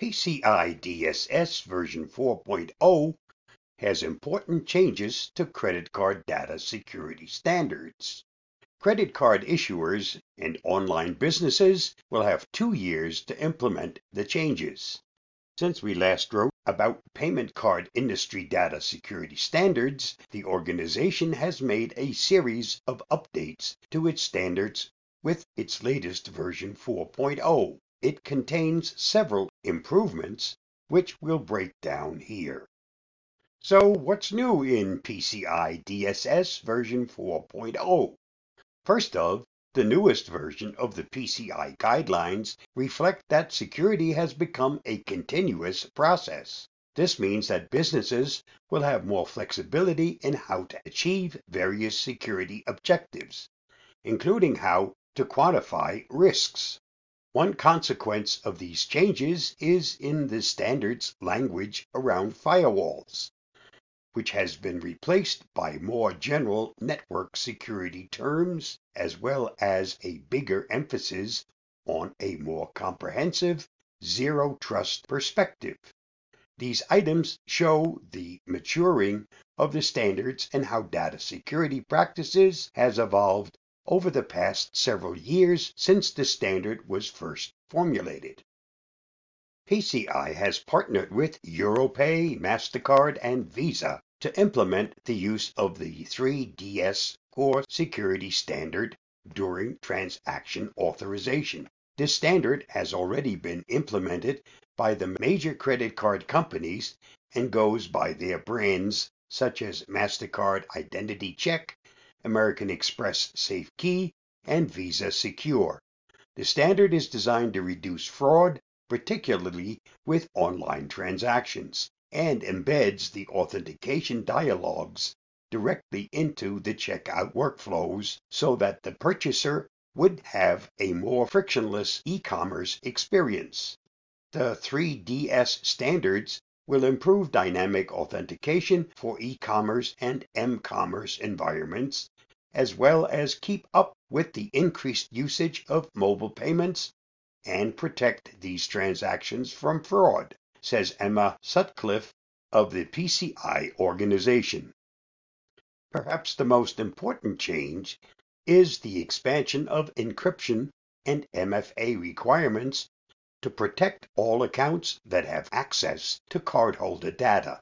PCI DSS version 4.0 has important changes to credit card data security standards. Credit card issuers and online businesses will have two years to implement the changes. Since we last wrote about payment card industry data security standards, the organization has made a series of updates to its standards with its latest version 4.0. It contains several improvements, which we'll break down here. So what's new in PCI DSS version 4.0? First of, the newest version of the PCI guidelines reflect that security has become a continuous process. This means that businesses will have more flexibility in how to achieve various security objectives, including how to quantify risks. One consequence of these changes is in the standards language around firewalls, which has been replaced by more general network security terms, as well as a bigger emphasis on a more comprehensive zero trust perspective. These items show the maturing of the standards and how data security practices has evolved over the past several years since the standard was first formulated. PCI has partnered with Europay, MasterCard, and Visa to implement the use of the 3DS core security standard during transaction authorization. This standard has already been implemented by the major credit card companies and goes by their brands such as MasterCard Identity Check American Express Safe Key, and Visa Secure. The standard is designed to reduce fraud, particularly with online transactions, and embeds the authentication dialogues directly into the checkout workflows so that the purchaser would have a more frictionless e-commerce experience. The 3DS standards will improve dynamic authentication for e-commerce and m-commerce environments, as well as keep up with the increased usage of mobile payments and protect these transactions from fraud, says Emma Sutcliffe of the PCI organization. Perhaps the most important change is the expansion of encryption and MFA requirements to protect all accounts that have access to cardholder data.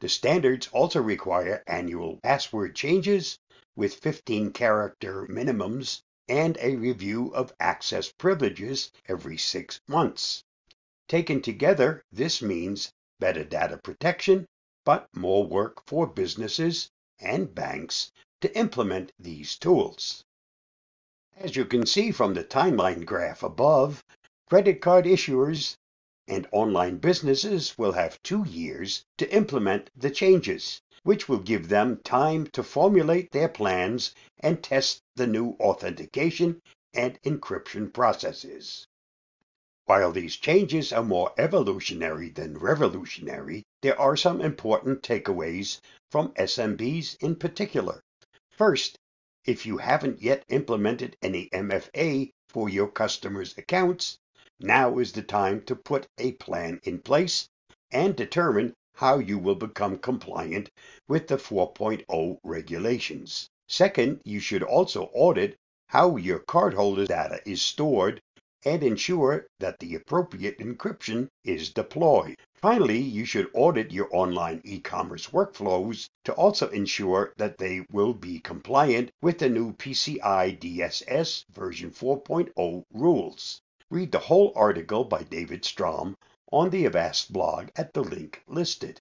The standards also require annual password changes with 15 character minimums and a review of access privileges every six months. Taken together, this means better data protection, but more work for businesses and banks to implement these tools. As you can see from the timeline graph above, Credit card issuers and online businesses will have two years to implement the changes, which will give them time to formulate their plans and test the new authentication and encryption processes. While these changes are more evolutionary than revolutionary, there are some important takeaways from SMBs in particular. First, if you haven't yet implemented any MFA for your customers' accounts, now is the time to put a plan in place and determine how you will become compliant with the 4.0 regulations. Second, you should also audit how your cardholder data is stored and ensure that the appropriate encryption is deployed. Finally, you should audit your online e-commerce workflows to also ensure that they will be compliant with the new PCI DSS version 4.0 rules. Read the whole article by David Strom on the Avast blog at the link listed.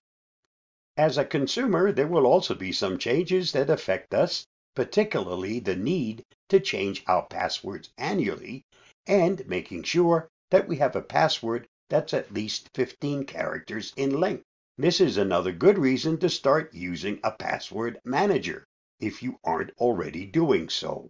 As a consumer, there will also be some changes that affect us, particularly the need to change our passwords annually and making sure that we have a password that's at least 15 characters in length. This is another good reason to start using a password manager if you aren't already doing so.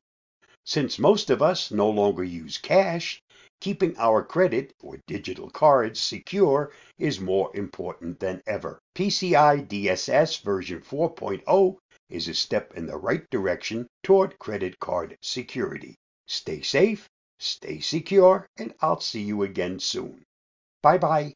Since most of us no longer use cash, keeping our credit or digital cards secure is more important than ever. PCI DSS version 4.0 is a step in the right direction toward credit card security. Stay safe, stay secure, and I'll see you again soon. Bye bye.